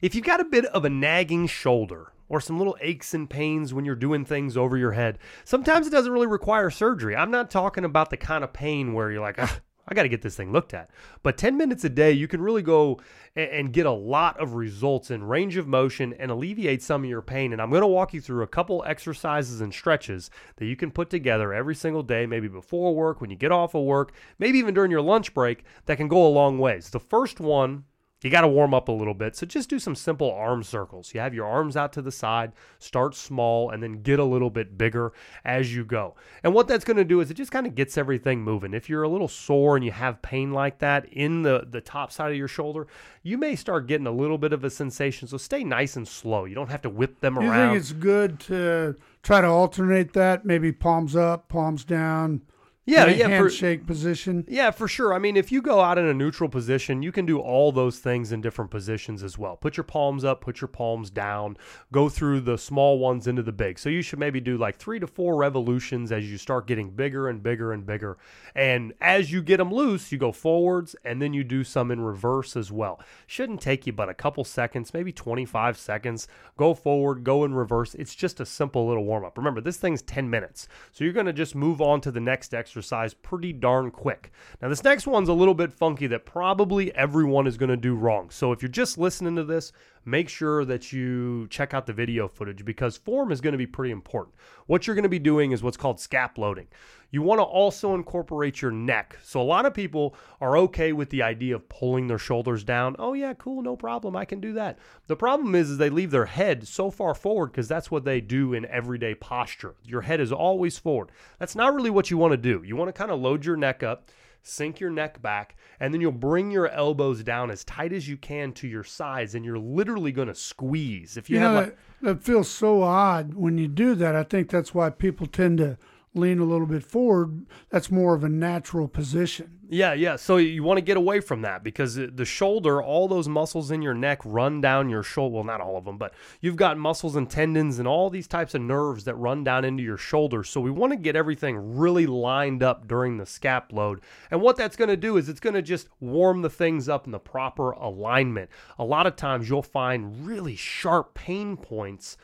If you've got a bit of a nagging shoulder or some little aches and pains when you're doing things over your head, sometimes it doesn't really require surgery. I'm not talking about the kind of pain where you're like, "Ah, I got to get this thing looked at. But 10 minutes a day, you can really go and get a lot of results in range of motion and alleviate some of your pain. And I'm going to walk you through a couple exercises and stretches that you can put together every single day, maybe before work, when you get off of work, maybe even during your lunch break, that can go a long ways. The first one you got to warm up a little bit. So just do some simple arm circles. You have your arms out to the side, start small, and then get a little bit bigger as you go. And what that's going to do is it just kind of gets everything moving. If you're a little sore and you have pain like that in the, the top side of your shoulder, you may start getting a little bit of a sensation. So stay nice and slow. You don't have to whip them you around. think it's good to try to alternate that? Maybe palms up, palms down. Yeah, yeah. For, handshake position. Yeah, for sure. I mean, if you go out in a neutral position, you can do all those things in different positions as well. Put your palms up, put your palms down, go through the small ones into the big. So you should maybe do like three to four revolutions as you start getting bigger and bigger and bigger. And as you get them loose, you go forwards and then you do some in reverse as well. Shouldn't take you but a couple seconds, maybe 25 seconds. Go forward, go in reverse. It's just a simple little warm up. Remember, this thing's 10 minutes. So you're going to just move on to the next exercise pretty darn quick. Now, this next one's a little bit funky that probably everyone is going to do wrong. So if you're just listening to this, make sure that you check out the video footage because form is going to be pretty important. What you're going to be doing is what's called scap loading. You want to also incorporate your neck. So a lot of people are okay with the idea of pulling their shoulders down. Oh yeah, cool, no problem. I can do that. The problem is, is they leave their head so far forward because that's what they do in everyday posture. Your head is always forward. That's not really what you want to do. You want to kind of load your neck up sink your neck back, and then you'll bring your elbows down as tight as you can to your sides, and you're literally going to squeeze. If you, You have know, like, that, that feels so odd when you do that. I think that's why people tend to lean a little bit forward. That's more of a natural position. Yeah, yeah. So you want to get away from that because the shoulder, all those muscles in your neck run down your shoulder. Well, not all of them, but you've got muscles and tendons and all these types of nerves that run down into your shoulder. So we want to get everything really lined up during the scap load. And what that's going to do is it's going to just warm the things up in the proper alignment. A lot of times you'll find really sharp pain points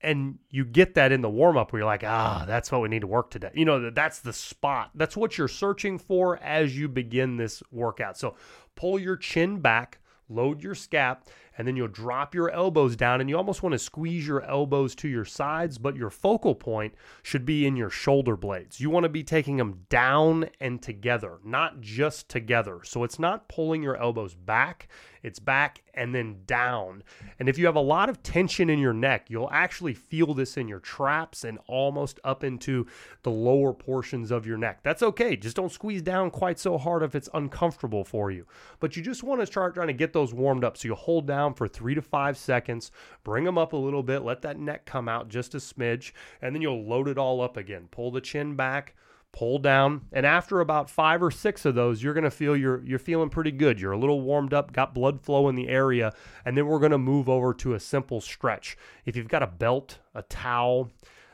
and you get that in the warm up where you're like, ah, that's what we need to work today. You know, that's the spot. That's what you're searching for as you begin this workout. So pull your chin back, load your scap, and then you'll drop your elbows down and you almost want to squeeze your elbows to your sides, but your focal point should be in your shoulder blades. You want to be taking them down and together, not just together. So it's not pulling your elbows back, it's back and then down. And if you have a lot of tension in your neck, you'll actually feel this in your traps and almost up into the lower portions of your neck. That's okay. Just don't squeeze down quite so hard if it's uncomfortable for you. But you just want to start trying to get those warmed up. So you hold down for three to five seconds, bring them up a little bit, let that neck come out just a smidge, and then you'll load it all up again. Pull the chin back pull down and after about five or six of those you're going to feel you're you're feeling pretty good you're a little warmed up got blood flow in the area and then we're going to move over to a simple stretch if you've got a belt a towel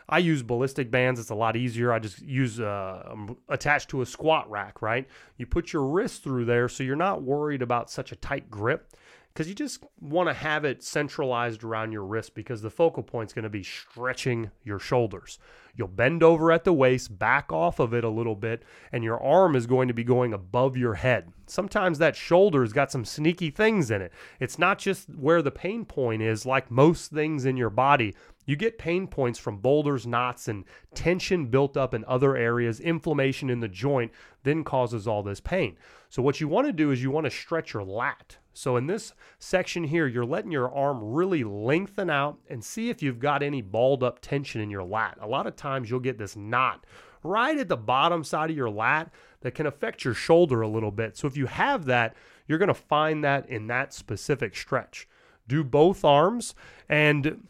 I use ballistic bands. It's a lot easier. I just use uh, um, attached to a squat rack, right? You put your wrist through there so you're not worried about such a tight grip because you just want to have it centralized around your wrist because the focal point is going to be stretching your shoulders. You'll bend over at the waist, back off of it a little bit, and your arm is going to be going above your head. Sometimes that shoulder's got some sneaky things in it. It's not just where the pain point is, like most things in your body. You get pain points from boulders, knots, and tension built up in other areas, inflammation in the joint, then causes all this pain. So, what you want to do is you want to stretch your lat. So, in this section here, you're letting your arm really lengthen out and see if you've got any balled up tension in your lat. A lot of times you'll get this knot right at the bottom side of your lat that can affect your shoulder a little bit. So, if you have that, you're going to find that in that specific stretch. Do both arms and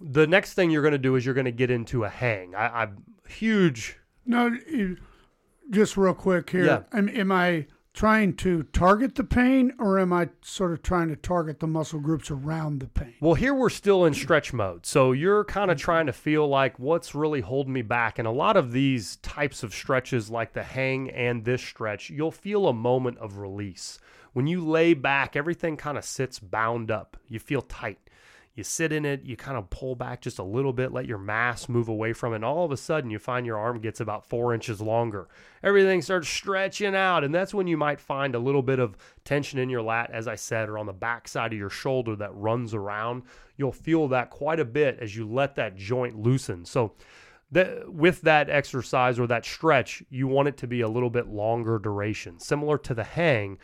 the next thing you're going to do is you're going to get into a hang. I, I'm huge. No, just real quick here. Yeah. Am, am I trying to target the pain or am I sort of trying to target the muscle groups around the pain? Well, here we're still in stretch mode. So you're kind of mm-hmm. trying to feel like what's really holding me back. And a lot of these types of stretches, like the hang and this stretch, you'll feel a moment of release. When you lay back, everything kind of sits bound up. You feel tight. You sit in it, you kind of pull back just a little bit, let your mass move away from it, and all of a sudden you find your arm gets about four inches longer. Everything starts stretching out, and that's when you might find a little bit of tension in your lat, as I said, or on the back side of your shoulder that runs around. You'll feel that quite a bit as you let that joint loosen. So, that with that exercise or that stretch, you want it to be a little bit longer duration, similar to the hang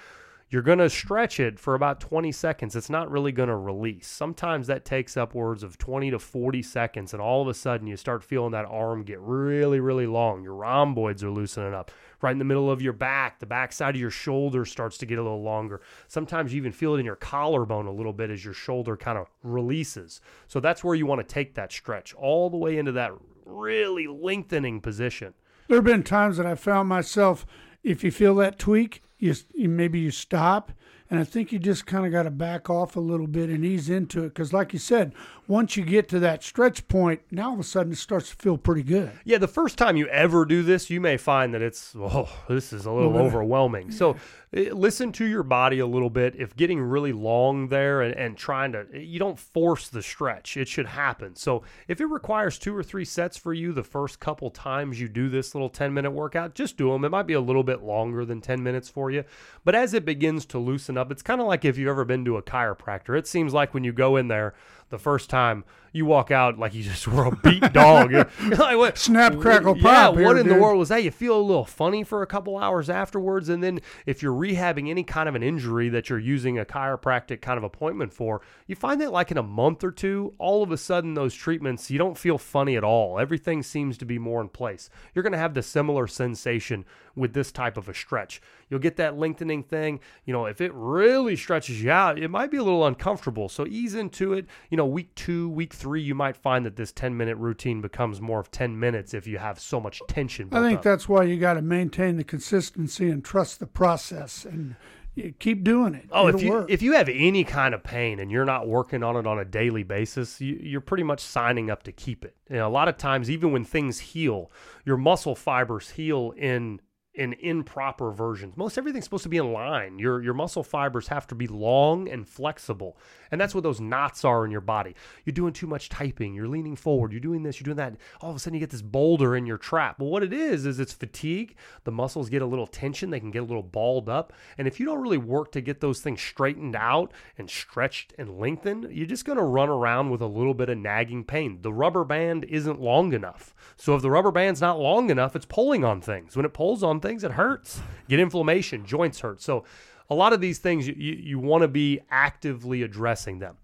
you're going to stretch it for about 20 seconds. It's not really going to release. Sometimes that takes upwards of 20 to 40 seconds, and all of a sudden you start feeling that arm get really, really long. Your rhomboids are loosening up. Right in the middle of your back, the back side of your shoulder starts to get a little longer. Sometimes you even feel it in your collarbone a little bit as your shoulder kind of releases. So that's where you want to take that stretch all the way into that really lengthening position. There have been times that I found myself, if you feel that tweak, you, maybe you stop and I think you just kind of got to back off a little bit and ease into it because, like you said, once you get to that stretch point, now all of a sudden it starts to feel pretty good. Yeah, the first time you ever do this, you may find that it's oh, this is a little overwhelming. So eh, listen to your body a little bit. If getting really long there and, and trying to, you don't force the stretch. It should happen. So if it requires two or three sets for you the first couple times you do this little 10 minute workout, just do them. It might be a little bit longer than 10 minutes for you. But as it begins to loosen up, it's kind of like if you've ever been to a chiropractor. It seems like when you go in there the first time, you walk out like you just were a beat dog. You're like, what? Snap, crackle, yeah, pop. what here, in dude. the world was that? You feel a little funny for a couple hours afterwards. And then if you're rehabbing any kind of an injury that you're using a chiropractic kind of appointment for, you find that like in a month or two, all of a sudden those treatments, you don't feel funny at all. Everything seems to be more in place. You're going to have the similar sensation with this type of a stretch. You'll get that lengthening thing. You know, if it really stretches you out, it might be a little uncomfortable. So ease into it. You know, week two, week three, you might find that this 10 minute routine becomes more of 10 minutes if you have so much tension. I think up. that's why you got to maintain the consistency and trust the process and you keep doing it. Oh, It'll if you work. if you have any kind of pain and you're not working on it on a daily basis, you, you're pretty much signing up to keep it. You know, a lot of times, even when things heal, your muscle fibers heal in in improper versions. Most everything's supposed to be in line. Your your muscle fibers have to be long and flexible. And that's what those knots are in your body. You're doing too much typing, you're leaning forward, you're doing this, you're doing that. All of a sudden you get this boulder in your trap. Well, what it is is it's fatigue. The muscles get a little tension, they can get a little balled up. And if you don't really work to get those things straightened out and stretched and lengthened, you're just going to run around with a little bit of nagging pain. The rubber band isn't long enough. So if the rubber band's not long enough, it's pulling on things. When it pulls on things, it hurts. Get inflammation, joints hurt. So a lot of these things you, you, you want to be actively addressing them.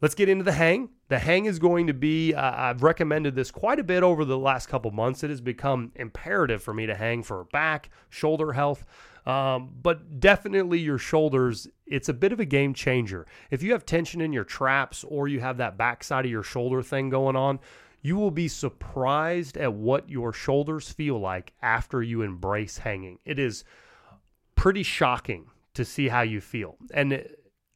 Let's get into the hang. The hang is going to be, uh, I've recommended this quite a bit over the last couple months. It has become imperative for me to hang for back, shoulder health, um, but definitely your shoulders. It's a bit of a game changer. If you have tension in your traps or you have that backside of your shoulder thing going on, you will be surprised at what your shoulders feel like after you embrace hanging. It is pretty shocking to see how you feel. And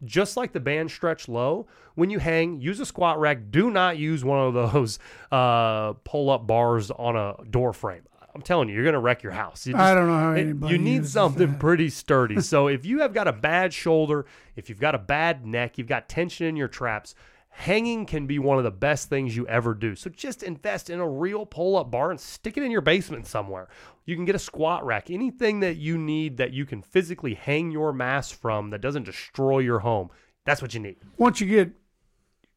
just like the band stretch low, when you hang, use a squat rack. Do not use one of those uh, pull up bars on a door frame. I'm telling you, you're going to wreck your house. You I don't know how it- anybody You need something that. pretty sturdy. so if you have got a bad shoulder, if you've got a bad neck, you've got tension in your traps, hanging can be one of the best things you ever do. So just invest in a real pull up bar and stick it in your basement somewhere. You can get a squat rack, anything that you need that you can physically hang your mass from that doesn't destroy your home. That's what you need. once you get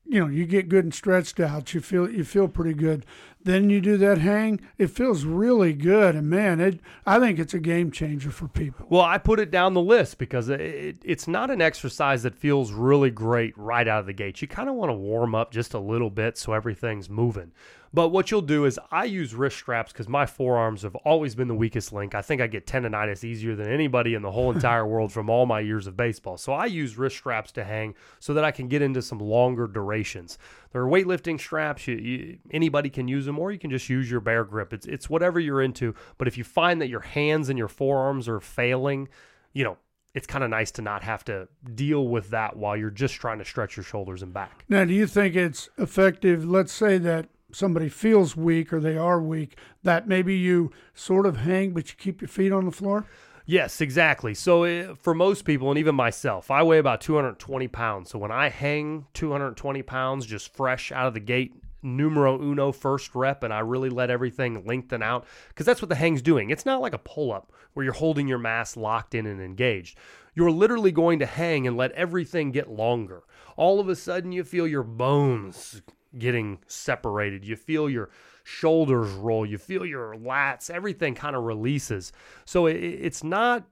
you know you get good and stretched out you feel you feel pretty good then you do that hang it feels really good and man it i think it's a game changer for people Well, I put it down the list because it, it, it's not an exercise that feels really great right out of the gate. You kind of want to warm up just a little bit so everything's moving. But what you'll do is I use wrist straps because my forearms have always been the weakest link. I think I get tendonitis easier than anybody in the whole entire world from all my years of baseball. So I use wrist straps to hang so that I can get into some longer durations. There are weightlifting straps. You, you, anybody can use them, or you can just use your bare grip. It's it's whatever you're into. But if you find that your hands and your forearms are failing, you know it's kind of nice to not have to deal with that while you're just trying to stretch your shoulders and back. now do you think it's effective let's say that somebody feels weak or they are weak that maybe you sort of hang but you keep your feet on the floor Yes, exactly. So uh, for most people, and even myself, I weigh about 220 pounds. So when I hang 220 pounds just fresh out of the gate, numero uno first rep, and I really let everything lengthen out, because that's what the hang's doing. It's not like a pull up where you're holding your mass locked in and engaged. You're literally going to hang and let everything get longer. All of a sudden, you feel your bones getting separated. You feel your shoulders roll. You feel your lats. Everything kind of releases. So it, it's not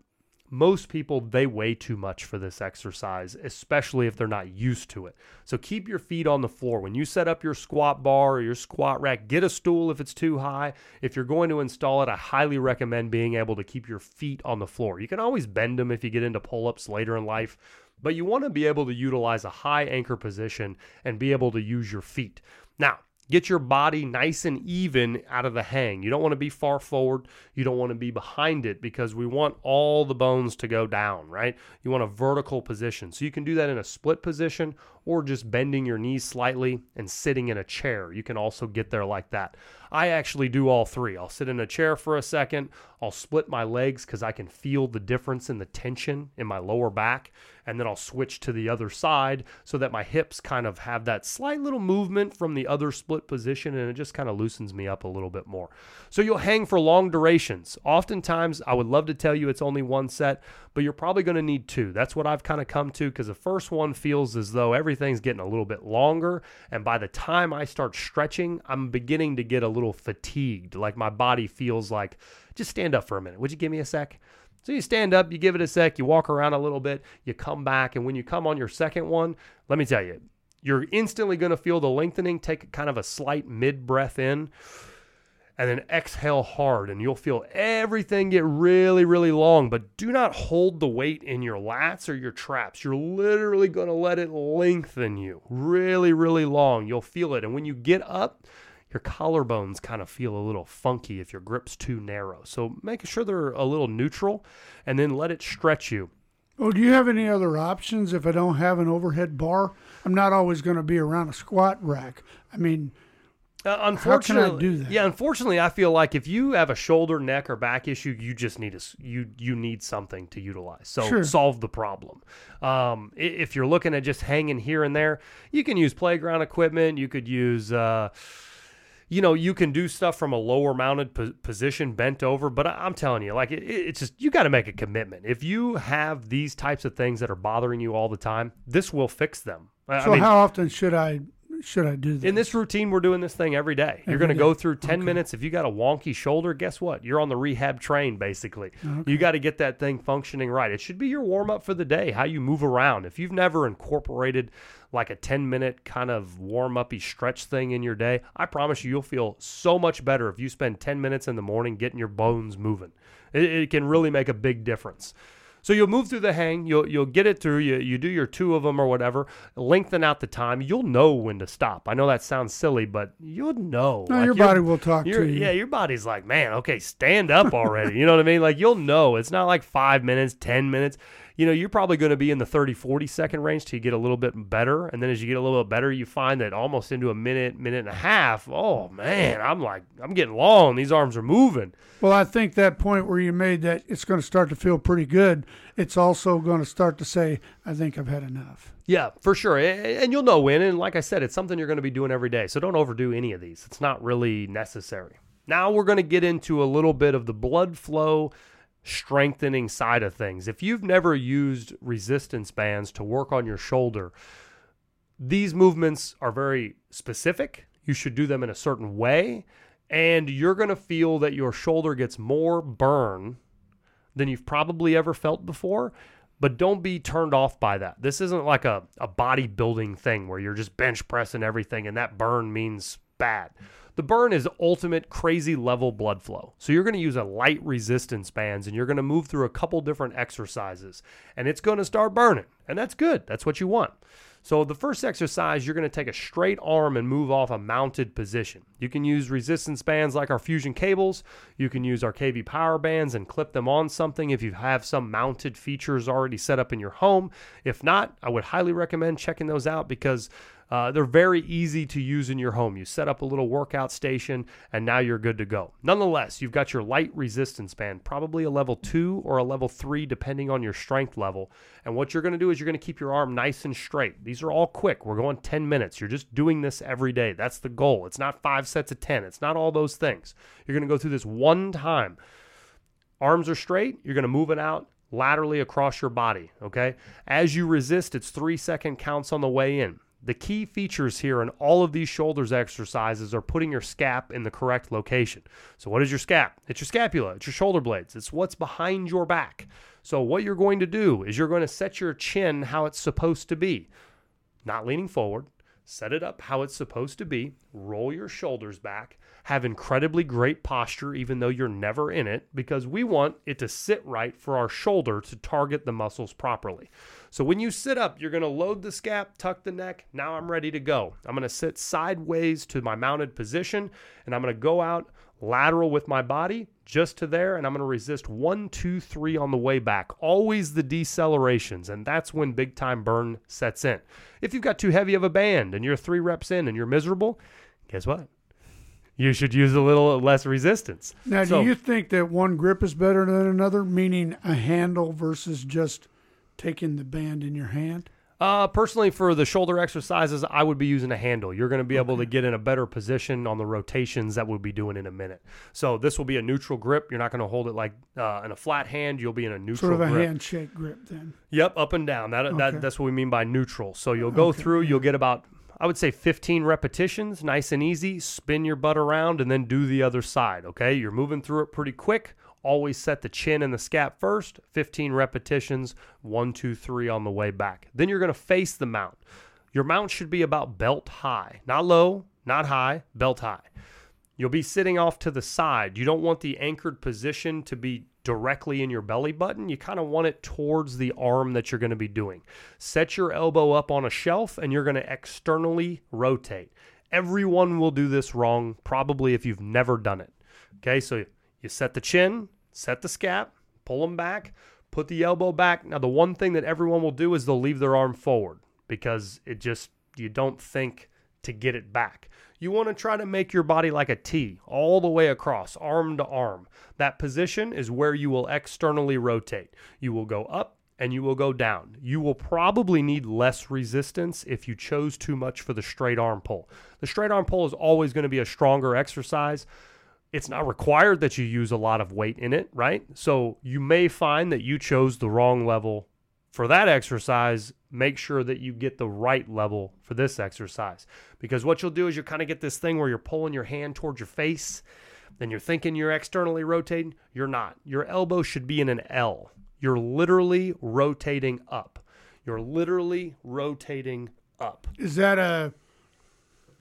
most people they weigh too much for this exercise especially if they're not used to it so keep your feet on the floor when you set up your squat bar or your squat rack get a stool if it's too high if you're going to install it i highly recommend being able to keep your feet on the floor you can always bend them if you get into pull-ups later in life but you want to be able to utilize a high anchor position and be able to use your feet now Get your body nice and even out of the hang. You don't want to be far forward. You don't want to be behind it because we want all the bones to go down, right? You want a vertical position. So you can do that in a split position or just bending your knees slightly and sitting in a chair. You can also get there like that. I actually do all three. I'll sit in a chair for a second. I'll split my legs because I can feel the difference in the tension in my lower back. And then I'll switch to the other side so that my hips kind of have that slight little movement from the other split position and it just kind of loosens me up a little bit more. So you'll hang for long durations. Oftentimes, I would love to tell you it's only one set, but you're probably going to need two. That's what I've kind of come to because the first one feels as though everything's getting a little bit longer. And by the time I start stretching, I'm beginning to get a little fatigued. Like my body feels like, just stand up for a minute. Would you give me a sec? So you stand up, you give it a sec, you walk around a little bit, you come back, and when you come on your second one, let me tell you, you're instantly going to feel the lengthening. Take kind of a slight mid breath in and then exhale hard and you'll feel everything get really really long but do not hold the weight in your lats or your traps you're literally going to let it lengthen you really really long you'll feel it and when you get up your collarbones kind of feel a little funky if your grip's too narrow so make sure they're a little neutral and then let it stretch you well, do you have any other options if I don't have an overhead bar? I'm not always going to be around a squat rack. I mean, uh, how can unfortunately, I do that? yeah. Unfortunately, I feel like if you have a shoulder, neck, or back issue, you just need a you you need something to utilize. So Sure. solve the problem. Um, if you're looking at just hanging here and there, you can use playground equipment. You could use. Uh, you know, you can do stuff from a lower mounted po- position, bent over. But I- I'm telling you, like, it, it's just you got to make a commitment. If you have these types of things that are bothering you all the time, this will fix them. I- I so mean, how often should I should I do that? in this routine, we're doing this thing every day. You're going to go through 10 minutes. If you got a wonky shoulder, guess what? You're on the rehab train, basically. You got to get that thing functioning right. It should be your warm up for the day, how you move around. If you've never incorporated like a 10 minute kind of warm uppy stretch thing in your day, I promise you, you'll feel so much better if you spend 10 minutes in the morning getting your bones moving. It, it can really make a big difference. So you'll move through the hang, you'll you'll get it through, you you do your two of them or whatever, lengthen out the time. You'll know when to stop. I know that sounds silly, but you'll know. no, Like, your your- body will talk to you. Yeah, your body's like, man, okay, stand up already. you know what I mean? Like you'll know. It's not like five minutes, ten minutes. You know, you're probably going to be in the 30, 40 second range till you get a little bit better. And then as you get a little bit better, you find that almost into a minute, minute and a half, oh man, I'm like, I'm getting long. These arms are moving. Well, I think that point where you made that it's going to start to feel pretty good. It's also going to start to say, I think I've had enough. Yeah, for sure. And you'll know when. And like I said, it's something you're going to be doing every day. So don't overdo any of these. It's not really necessary. Now we're going to get into a little bit of the blood flow strengthening side of things. If you've never used resistance bands to work on your shoulder, these movements are very specific. You should do them in a certain way. And you're going to feel that your shoulder gets more burn than you've probably ever felt before. But don't be turned off by that. This isn't like a, a bodybuilding thing where you're just bench pressing everything and that burn means bad. The burn is ultimate crazy level blood flow. So you're going to use a light resistance bands and you're going to move through a couple different exercises and it's going to start burning. And that's good. That's what you want. So the first exercise, you're going to take a straight arm and move off a mounted position. You can use resistance bands like our fusion cables. You can use our KV power bands and clip them on something if you have some mounted features already set up in your home. If not, I would highly recommend checking those out because Uh, they're very easy to use in your home. You set up a little workout station, and now you're good to go. Nonetheless, you've got your light resistance band, probably a level two or a level three, depending on your strength level. And what you're going to do is you're going to keep your arm nice and straight. These are all quick. We're going 10 minutes. You're just doing this every day. That's the goal. It's not five sets of 10, it's not all those things. You're going to go through this one time. Arms are straight. You're going to move it out laterally across your body. Okay. As you resist, it's three second counts on the way in. The key features here in all of these shoulders exercises are putting your scap in the correct location. So, what is your scap? It's your scapula, it's your shoulder blades, it's what's behind your back. So, what you're going to do is you're going to set your chin how it's supposed to be, not leaning forward. Set it up how it's supposed to be, roll your shoulders back, have incredibly great posture, even though you're never in it, because we want it to sit right for our shoulder to target the muscles properly. So when you sit up, you're going to load the scap, tuck the neck. Now I'm ready to go. I'm going to sit sideways to my mounted position and I'm going to go out lateral with my body just to there and I'm going to resist one, two, three on the way back. Always the decelerations, and that's when big time burn sets in. If you've got too heavy of a band and you're three reps in and you're miserable, guess what? You should use a little less resistance. Now, So- do you think that one grip is better than another, meaning a handle versus just taking the band in your hand? Uh, personally, for the shoulder exercises, I would be using a handle. You're going to be able to get in a better position on the rotations that we'll be doing in a minute. So this will be a neutral grip. You're not going to hold it like uh, in a flat hand. You'll be in a neutral Sort of a grip. handshake grip, then. Yep, up and down. That, Okay. that that's what we mean by neutral. So you'll go Okay, through. You'll get about I would say 15 repetitions, nice and easy. Spin your butt around and then do the other side. Okay, you're moving through it pretty quick. Always set the chin and the scap first. 15 repetitions, one, two, three on the way back. Then you're going to face the mount. Your mount should be about belt high, not low, not high, belt high. You'll be sitting off to the side. You don't want the anchored position to be directly in your belly button. You kind of want it towards the arm that you're going to be doing. Set your elbow up on a shelf and you're going to externally rotate. Everyone will do this wrong, probably if you've never done it. Okay, so you set the chin, set the scap, pull them back, put the elbow back. Now, the one thing that everyone will do is they'll leave their arm forward because it just, you don't think to get it back. You want to try to make your body like a T all the way across, arm to arm. That position is where you will externally rotate. You will go up and you will go down. You will probably need less resistance if you chose too much for the straight arm pull. The straight arm pull is always going to be a stronger exercise. It's not required that you use a lot of weight in it, right? So you may find that you chose the wrong level for that exercise, make sure that you get the right level for this exercise. Because what you'll do is you'll kind of get this thing where you're pulling your hand towards your face, then you're thinking you're externally rotating. You're not. Your elbow should be in an L. You're literally rotating up. You're literally rotating up. Is that a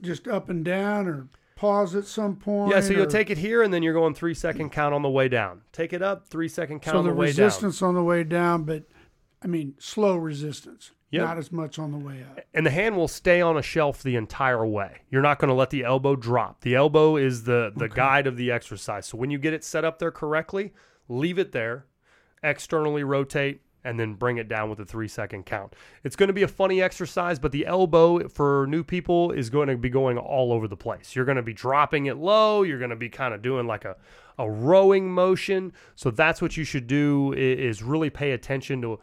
just up and down or pause at some point? Yeah, so you'll or- take it here and then you're going three second count on the way down. Take it up, three second count so on the, the way resistance on the way down, but I mean slow resistance, Yep. not as much on the way up. And the hand will stay on a shelf the entire way. You're not going to let the elbow drop. The elbow is the the guide of the exercise. So when you get it set up there correctly, leave it there, externally rotate, and then bring it down with a three second count. It's going to be a funny exercise, but the elbow for new people is going to be going all over the place. You're going to be dropping it low. You're going to be kind of doing like a, a rowing motion. So that's what you should do is really pay attention to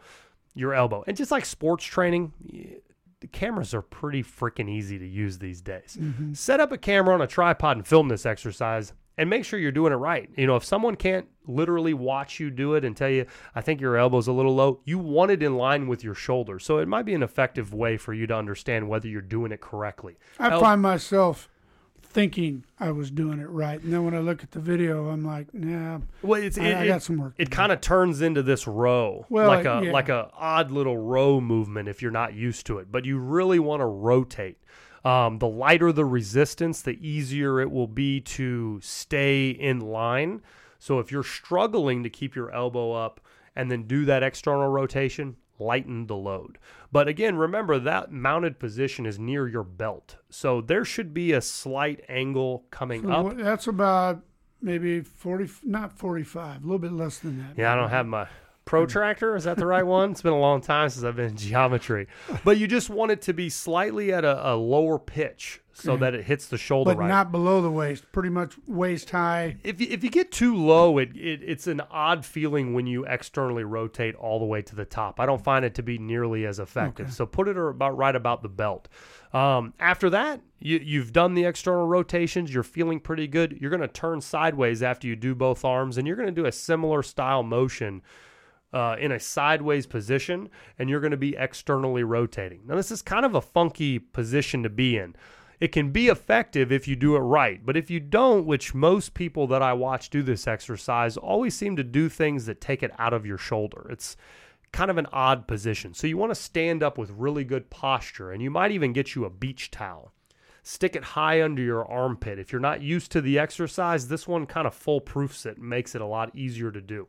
your elbow. And just like sports training, the cameras are pretty freaking easy to use these days. Mm-hmm. Set up a camera on a tripod and film this exercise and make sure you're doing it right. You know, if someone can't literally watch you do it and tell you, I think your elbow's a little low, you want it in line with your shoulder. So it might be an effective way for you to understand whether you're doing it correctly. I El- find myself thinking I was doing it right, and then when I look at the video, I'm like, nah, well, it's, I, it, I it- got some work. it kind of turns into this row Well, like a yeah. like a odd little row movement if you're not used to it but you really want to rotate um, the lighter the resistance the easier it will be to stay in line. So if you're struggling to keep your elbow up and then do that external rotation lighten the load. But again remember that mounted position is near your belt. So there should be a slight angle coming So up. That's about maybe forty, not forty-five, a little bit less than that. Yeah, I don't have my protractor is that the right one it's been a long time since i've been in geometry but you just want it to be slightly at a, a lower pitch so that it hits the shoulder but right not below the waist. Pretty much waist high. if you, if you get too low, it, it it's an odd feeling when you externally rotate all the way to the top. I don't find it to be nearly as effective. Okay. So put it about right about the belt. Um, after that, you, you've done the external rotations. You're feeling pretty good. You're going to turn sideways after you do both arms, and you're going to do a similar style motion uh, in a sideways position, and you're going to be externally rotating. Now, this is kind of a funky position to be in. It can be effective if you do it right, but if you don't, which most people that I watch do this exercise always seem to do things that take it out of your shoulder. It's kind of an odd position. So you want to stand up with really good posture, and you might even get you a beach towel. Stick it high under your armpit. If you're not used to the exercise, this one kind of foolproofs it and makes it a lot easier to do.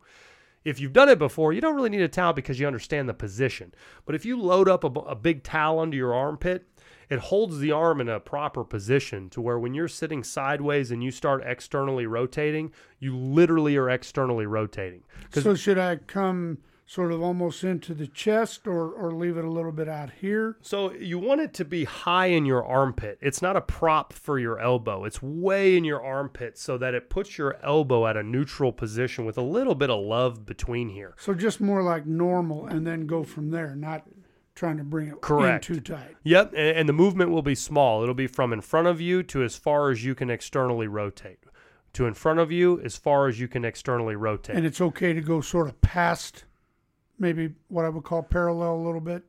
If you've done it before, you don't really need a towel because you understand the position. But if you load up a big towel under your armpit, it holds the arm in a proper position to where when you're sitting sideways and you start externally rotating, you literally are externally rotating. So should I come sort of almost into the chest or, or leave it a little bit out here? So you want it to be high in your armpit. It's not a prop for your elbow. It's way in your armpit so that it puts your elbow at a neutral position with a little bit of love between here. So just more like normal and then go from there, not trying to bring it Correct. in too tight. Yep, and, and the movement will be small. It'll be from in front of you to as far as you can externally rotate. To in front of you as far as you can externally rotate. And it's okay to go sort of past maybe what I would call parallel a little bit.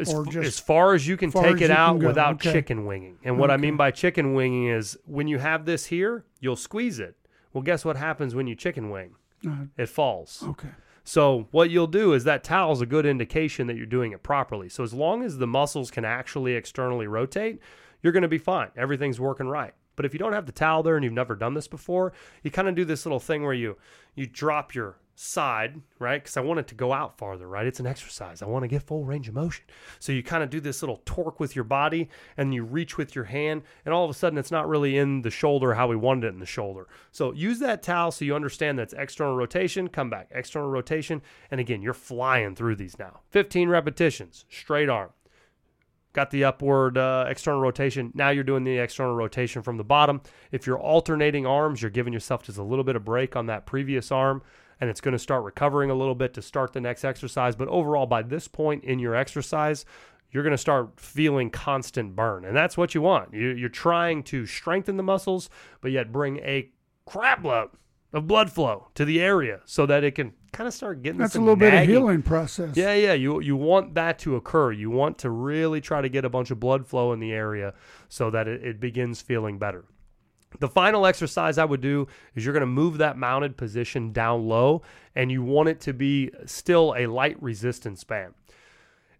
as, or just as far as you can take it out without okay. chicken winging. And what I mean by chicken winging is when you have this here, you'll squeeze it. Well, guess what happens when you chicken wing? Uh, It falls. okay. So what you'll do is that towel is a good indication that you're doing it properly. So as long as the muscles can actually externally rotate, you're going to be fine. Everything's working right. But if you don't have the towel there and you've never done this before, you kind of do this little thing where you you drop your side, right? Because I want it to go out farther, right? It's an exercise. I want to get full range of motion. So you kind of do this little torque with your body and you reach with your hand, and all of a sudden it's not really in the shoulder how we wanted it in the shoulder. So use that towel so you understand that's external rotation, come back, external rotation, and again, you're flying through these now. 15 repetitions, straight arm got the upward uh, external rotation. Now you're doing the external rotation from the bottom. If you're alternating arms, you're giving yourself just a little bit of break on that previous arm, and it's going to start recovering a little bit to start the next exercise. But overall, by this point in your exercise, you're going to start feeling constant burn, and that's what you want. You- You're trying to strengthen the muscles, but yet bring a crap load of blood flow to the area so that it can kind of start getting That's a little bit of healing process. yeah, yeah. You you want that to occur. You want to really try to get a bunch of blood flow in the area so that it, it begins feeling better. The final exercise I would do is you're going to move that mounted position down low, and you want it to be still a light resistance band.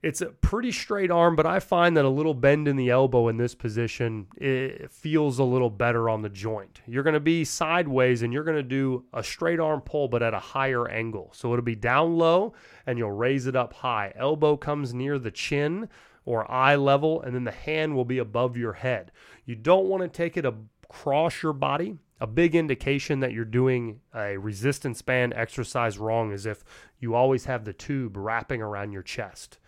It's a pretty straight arm, but I find that a little bend in the elbow in this position it feels a little better on the joint. You're going to be sideways and you're going to do a straight arm pull, but at a higher angle. So it'll be down low and you'll raise it up high. Elbow comes near the chin or eye level, and then the hand will be above your head. You don't want to take it across your body. A big indication that you're doing a resistance band exercise wrong is if you always have the tube wrapping around your chest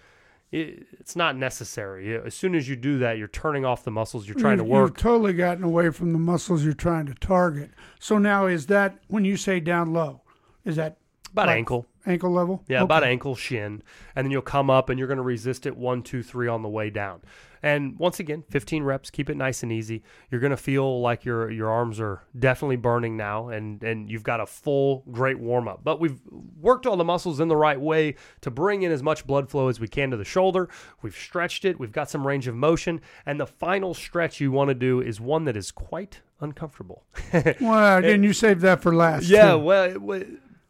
it, it's not necessary. As soon as you do that, you're turning off the muscles you're trying to work. You've totally gotten away from the muscles you're trying to target. So now is that when you say down low, is that About like ankle. Ankle level? Yeah, Okay. about ankle, shin. And then you'll come up and you're going to resist it one, two, three on the way down. And once again, 15 reps, keep it nice and easy. You're going to feel like your your arms are definitely burning now and and you've got a full great warm up. But we've worked all the muscles in the right way to bring in as much blood flow as we can to the shoulder. We've stretched it, we've got some range of motion, and the final stretch you want to do is one that is quite uncomfortable. Well, didn't you save that for last? Yeah, too? well,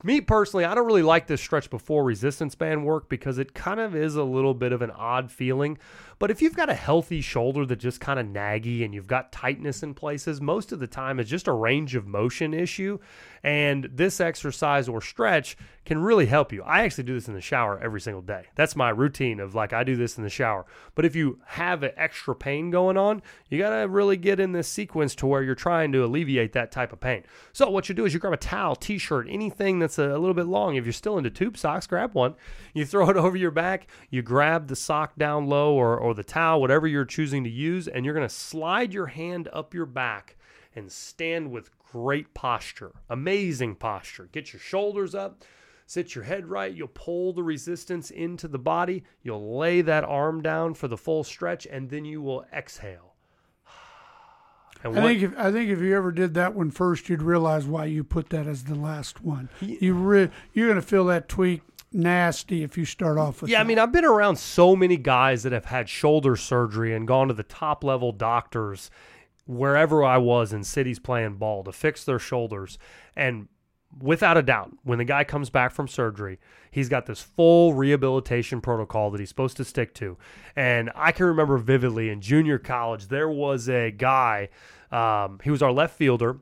me personally, I don't really like this stretch before resistance band work because it kind of is a little bit of an odd feeling. But if you've got a healthy shoulder that just kind of naggy and you've got tightness in places, most of the time it's just a range of motion issue. And this exercise or stretch can really help you. I actually do this in the shower every single day. That's my routine of like I do this in the shower. But if you have an extra pain going on, you got to really get in this sequence to where you're trying to alleviate that type of pain. So what you do is you grab a towel, t-shirt, anything that's a little bit long. If you're still into tube socks, grab one. You throw it over your back, you grab the sock down low or or the towel, whatever you're choosing to use, and you're going to slide your hand up your back and stand with great posture, amazing posture. Get your shoulders up, sit your head right. You'll pull the resistance into the body. You'll lay that arm down for the full stretch, and then you will exhale. And I what, think if I think if you ever did that one first, you'd realize why you put that as the last one. You re, you're going to feel that tweak nasty if you start off with. Yeah, that. I mean, I've been around so many guys that have had shoulder surgery and gone to the top level doctors wherever I was in cities playing ball to fix their shoulders. And without a doubt, when the guy comes back from surgery, he's got this full rehabilitation protocol that he's supposed to stick to. And I can remember vividly in junior college, there was a guy, um, he was our left fielder,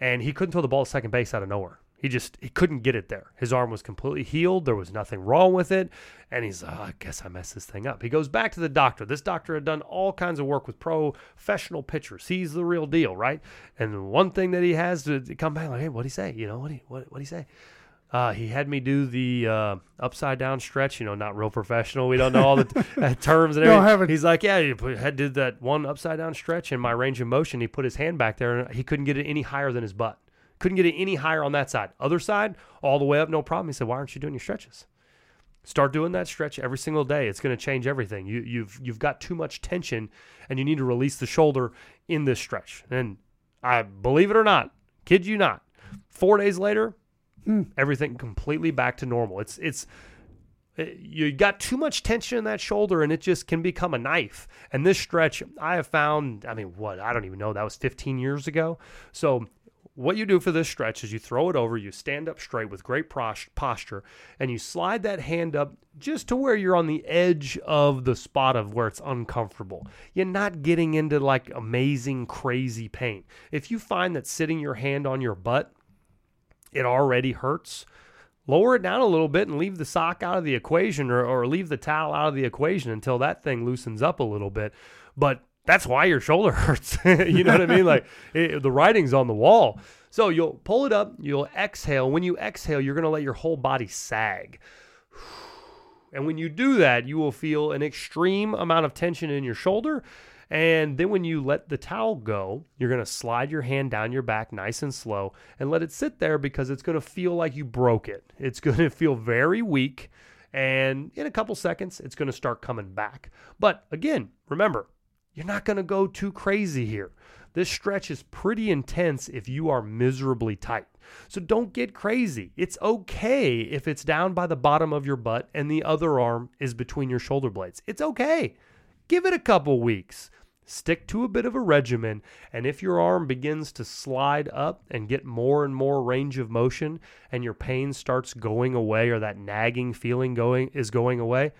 and he couldn't throw the ball to second base out of nowhere. He just he couldn't get it there. His arm was completely healed. There was nothing wrong with it, and he's oh, I guess I messed this thing up. He goes back to the doctor. This doctor had done all kinds of work with professional pitchers. He's the real deal, right? And one thing that he has to come back like, hey, what do he say? You know what he what what he say? Uh, he had me do the uh, upside down stretch. You know, not real professional. We don't know all the t- uh, terms and everything. He's like, yeah, he put, had did that one upside down stretch in my range of motion. He put his hand back there, and he couldn't get it any higher than his butt. Couldn't get it any higher on that side. Other side, all the way up, no problem. He said, "Why aren't you doing your stretches? Start doing that stretch every single day. It's going to change everything. You, you've you've got too much tension, and you need to release the shoulder in this stretch." And I believe it or not, kid you not, four days later, mm. everything completely back to normal. It's it's you got too much tension in that shoulder and it just can become a knife. And this stretch, I have found, I mean, what? I don't even know. That was 15 years ago. So what you do for this stretch is you throw it over, you stand up straight with great posture, and you slide that hand up just to where you're on the edge of the spot of where it's uncomfortable. You're not getting into like amazing, crazy pain. If you find that sitting your hand on your butt, it already hurts, lower it down a little bit and leave the sock out of the equation or, or leave the towel out of the equation until that thing loosens up a little bit. But that's why your shoulder hurts. you know what I mean? Like it, the writing's on the wall. So you'll pull it up, you'll exhale. When you exhale, you're going to let your whole body sag. And when you do that, you will feel an extreme amount of tension in your shoulder. And then when you let the towel go, you're going to slide your hand down your back nice and slow and let it sit there because it's going to feel like you broke it. It's going to feel very weak. And in a couple seconds, it's going to start coming back. But again, remember, you're not going to go too crazy here. This stretch is pretty intense if you are miserably tight. So don't get crazy. It's okay if it's down by the bottom of your butt and the other arm is between your shoulder blades. It's okay. Give it a couple weeks. Stick to a bit of a regimen, and if your arm begins to slide up and get more and more range of motion and your pain starts going away or that nagging feeling going is going away,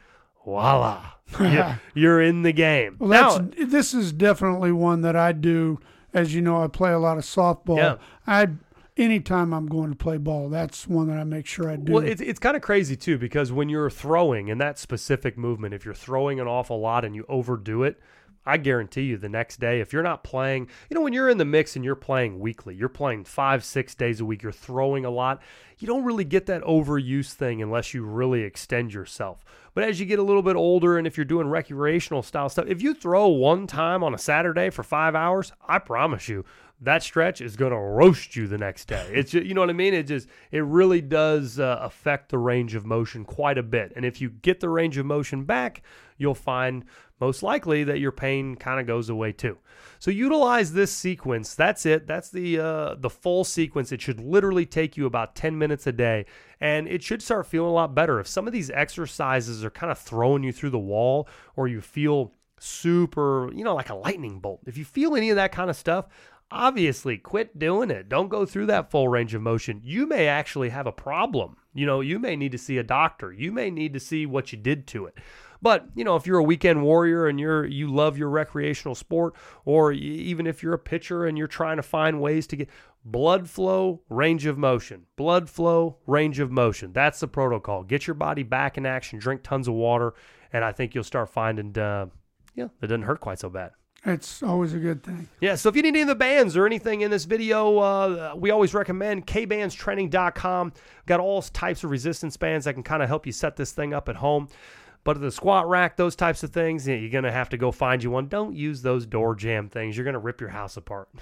voila, you're in the game. Well, that's now, this is definitely one that I do. As you know, I play a lot of softball. Yeah. I anytime I'm going to play ball, that's one that I make sure I do. Well, it's it's kind of crazy too because when you're throwing in that specific movement, if you're throwing an awful lot and you overdo it, I guarantee you the next day, if you're not playing, you know, when you're in the mix and you're playing weekly, you're playing five, six days a week, you're throwing a lot, you don't really get that overuse thing unless you really extend yourself. But as you get a little bit older and if you're doing recreational style stuff, if you throw one time on a Saturday for five hours, I promise you, that stretch is going to roast you the next day. It's just, you know what I mean? It just it really does uh, affect the range of motion quite a bit. And if you get the range of motion back, you'll find most likely that your pain kind of goes away too. So utilize this sequence. That's it. That's the uh, the full sequence. It should literally take you about 10 minutes a day, and it should start feeling a lot better. If some of these exercises are kind of throwing you through the wall, or you feel super, you know, like a lightning bolt. If you feel any of that kind of stuff, obviously quit doing it. Don't go through that full range of motion. You may actually have a problem. You know, you may need to see a doctor. You may need to see what you did to it. But you know, if you're a weekend warrior and you're you love your recreational sport, or even if you're a pitcher and you're trying to find ways to get blood flow, range of motion, blood flow, range of motion. That's the protocol. Get your body back in action. Drink tons of water, and I think you'll start finding, uh, yeah, it doesn't hurt quite so bad. It's always a good thing. Yeah, so if you need any of the bands or anything in this video, uh, we always recommend kbandstraining.com. Got all types of resistance bands that can kind of help you set this thing up at home. But the squat rack, those types of things, you're going to have to go find you one. Don't use those door jamb things. You're going to rip your house apart.